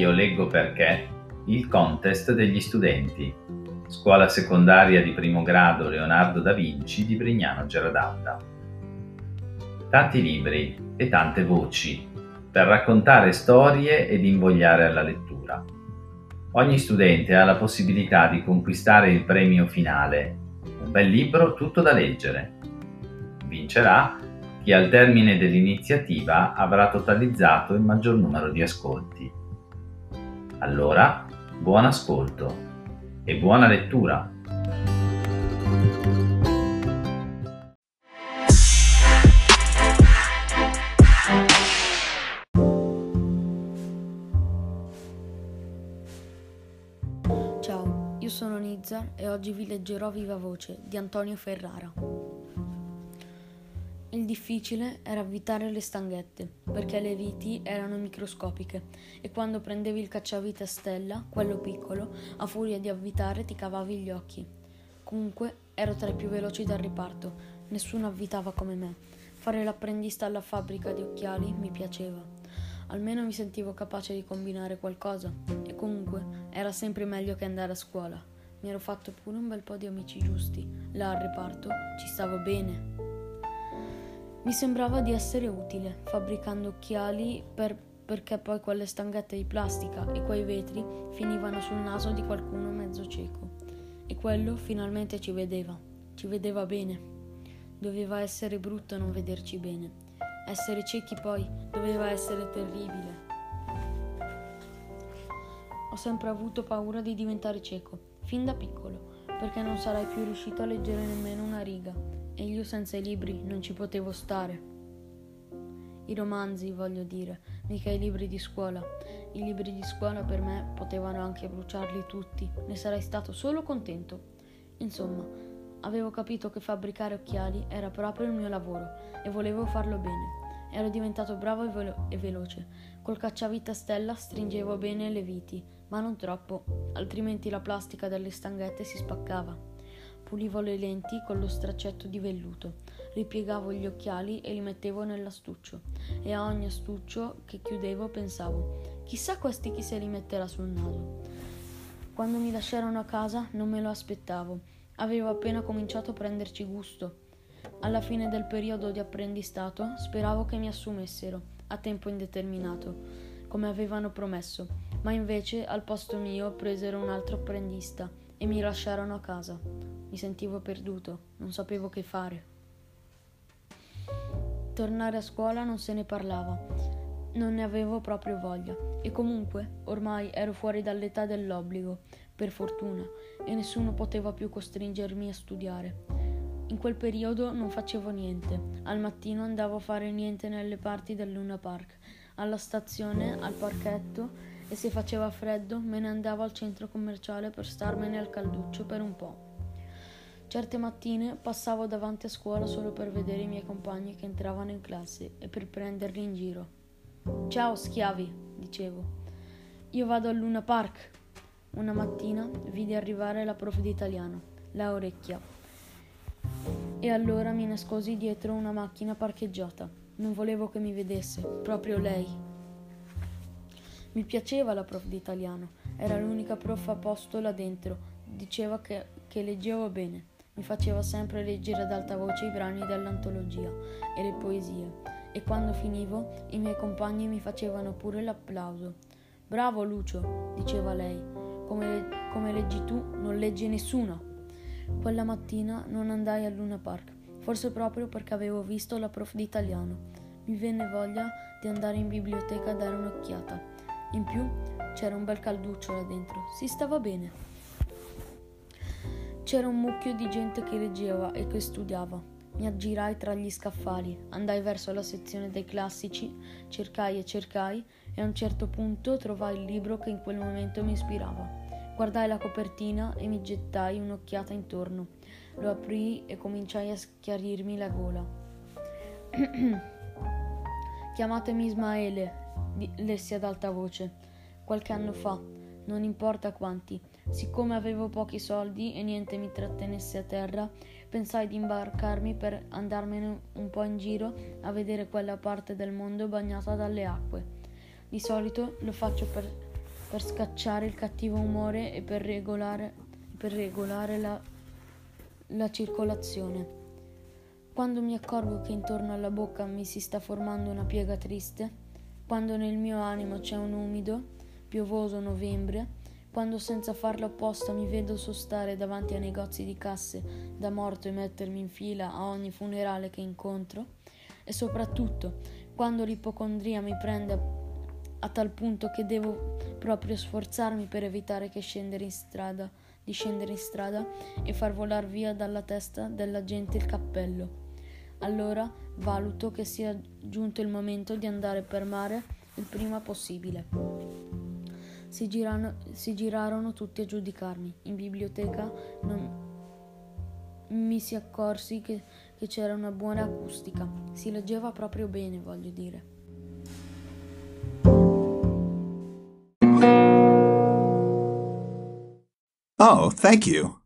Io leggo perché il contest degli studenti. Scuola secondaria di primo grado Leonardo da Vinci di Brignano Geradalda. Tanti libri e tante voci per raccontare storie ed invogliare alla lettura. Ogni studente ha la possibilità di conquistare il premio finale, un bel libro tutto da leggere. Vincerà chi al termine dell'iniziativa avrà totalizzato il maggior numero di ascolti. Allora, buon ascolto e buona lettura! Ciao, io sono Nizza e oggi vi leggerò Viva Voce di Antonio Ferrara. Il difficile era avvitare le stanghette, perché le viti erano microscopiche e quando prendevi il cacciavite a stella, quello piccolo, a furia di avvitare ti cavavi gli occhi. Comunque ero tra i più veloci del riparto, nessuno avvitava come me. Fare l'apprendista alla fabbrica di occhiali mi piaceva. Almeno mi sentivo capace di combinare qualcosa e comunque era sempre meglio che andare a scuola. Mi ero fatto pure un bel po' di amici giusti. Là al reparto ci stavo bene. Mi sembrava di essere utile, fabbricando occhiali per, perché poi quelle stanghette di plastica e quei vetri finivano sul naso di qualcuno mezzo cieco. E quello finalmente ci vedeva, ci vedeva bene. Doveva essere brutto non vederci bene. Essere ciechi poi doveva essere terribile. Ho sempre avuto paura di diventare cieco, fin da piccolo, perché non sarai più riuscito a leggere nemmeno una riga e io senza i libri non ci potevo stare. I romanzi, voglio dire, mica i libri di scuola. I libri di scuola per me potevano anche bruciarli tutti, ne sarei stato solo contento. Insomma, avevo capito che fabbricare occhiali era proprio il mio lavoro e volevo farlo bene. Ero diventato bravo e, velo- e veloce. Col cacciavite a stella stringevo bene le viti, ma non troppo, altrimenti la plastica delle stanghette si spaccava. Pulivo le lenti con lo straccetto di velluto, ripiegavo gli occhiali e li mettevo nell'astuccio, e a ogni astuccio che chiudevo pensavo: chissà questi chi se li metterà sul naso. Quando mi lasciarono a casa non me lo aspettavo, avevo appena cominciato a prenderci gusto. Alla fine del periodo di apprendistato speravo che mi assumessero a tempo indeterminato, come avevano promesso, ma invece al posto mio presero un altro apprendista e mi lasciarono a casa. Mi sentivo perduto, non sapevo che fare. Tornare a scuola non se ne parlava, non ne avevo proprio voglia e comunque ormai ero fuori dall'età dell'obbligo, per fortuna, e nessuno poteva più costringermi a studiare. In quel periodo non facevo niente, al mattino andavo a fare niente nelle parti del Luna Park, alla stazione, al parchetto e se faceva freddo me ne andavo al centro commerciale per starmene al calduccio per un po'. Certe mattine passavo davanti a scuola solo per vedere i miei compagni che entravano in classe e per prenderli in giro. Ciao schiavi, dicevo. Io vado al Luna Park. Una mattina vidi arrivare la prof di italiano, la orecchia. E allora mi nascosi dietro una macchina parcheggiata. Non volevo che mi vedesse, proprio lei. Mi piaceva la prof di italiano, era l'unica prof a posto là dentro, diceva che, che leggevo bene. Mi faceva sempre leggere ad alta voce i brani dell'antologia e le poesie, e quando finivo i miei compagni mi facevano pure l'applauso. Bravo Lucio, diceva lei, come, come leggi tu non legge nessuno. Quella mattina non andai al Luna Park, forse proprio perché avevo visto la prof di italiano. Mi venne voglia di andare in biblioteca a dare un'occhiata. In più c'era un bel calduccio là dentro, si stava bene. C'era un mucchio di gente che leggeva e che studiava. Mi aggirai tra gli scaffali, andai verso la sezione dei classici, cercai e cercai e a un certo punto trovai il libro che in quel momento mi ispirava. Guardai la copertina e mi gettai un'occhiata intorno. Lo aprii e cominciai a schiarirmi la gola. Chiamatemi Ismaele, lessi ad alta voce. Qualche anno fa, non importa quanti, Siccome avevo pochi soldi e niente mi trattenesse a terra, pensai di imbarcarmi per andarmene un po' in giro a vedere quella parte del mondo bagnata dalle acque. Di solito lo faccio per, per scacciare il cattivo umore e per regolare, per regolare la, la circolazione. Quando mi accorgo che intorno alla bocca mi si sta formando una piega triste, quando nel mio animo c'è un umido, piovoso novembre, quando senza farlo apposta mi vedo sostare davanti a negozi di casse da morto e mettermi in fila a ogni funerale che incontro, e soprattutto quando l'ipocondria mi prende a, tal punto che devo proprio sforzarmi per evitare che scendere in strada, di scendere in strada e far volar via dalla testa della gente il cappello. Allora valuto che sia giunto il momento di andare per mare il prima possibile si, girano, si girarono tutti a giudicarmi. In biblioteca non mi si accorsi che, che c'era una buona acustica. Si leggeva proprio bene, voglio dire. Oh, thank you.